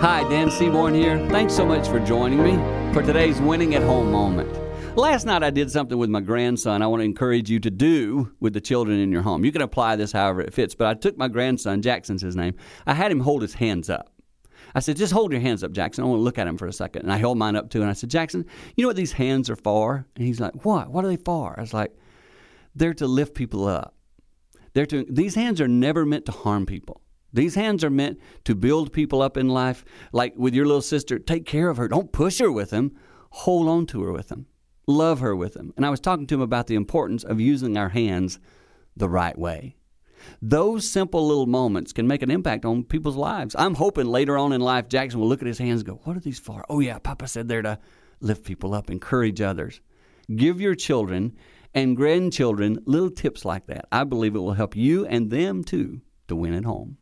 Hi, Dan Seaborn here. Thanks so much for joining me for today's winning at home moment. Last night I did something with my grandson I want to encourage you to do with the children in your home. You can apply this however it fits, but I took my grandson, Jackson's his name, I had him hold his hands up. I said, just hold your hands up, Jackson. I want to look at him for a second. And I held mine up too. And I said, Jackson, you know what these hands are for? And he's like, what? What are they for? I was like, they're to lift people up. They're to, these hands are never meant to harm people. These hands are meant to build people up in life. Like with your little sister, take care of her. Don't push her with them. Hold on to her with them. Love her with them. And I was talking to him about the importance of using our hands the right way. Those simple little moments can make an impact on people's lives. I'm hoping later on in life, Jackson will look at his hands and go, What are these for? Oh, yeah, Papa said they're to lift people up, encourage others. Give your children and grandchildren little tips like that. I believe it will help you and them too to win at home.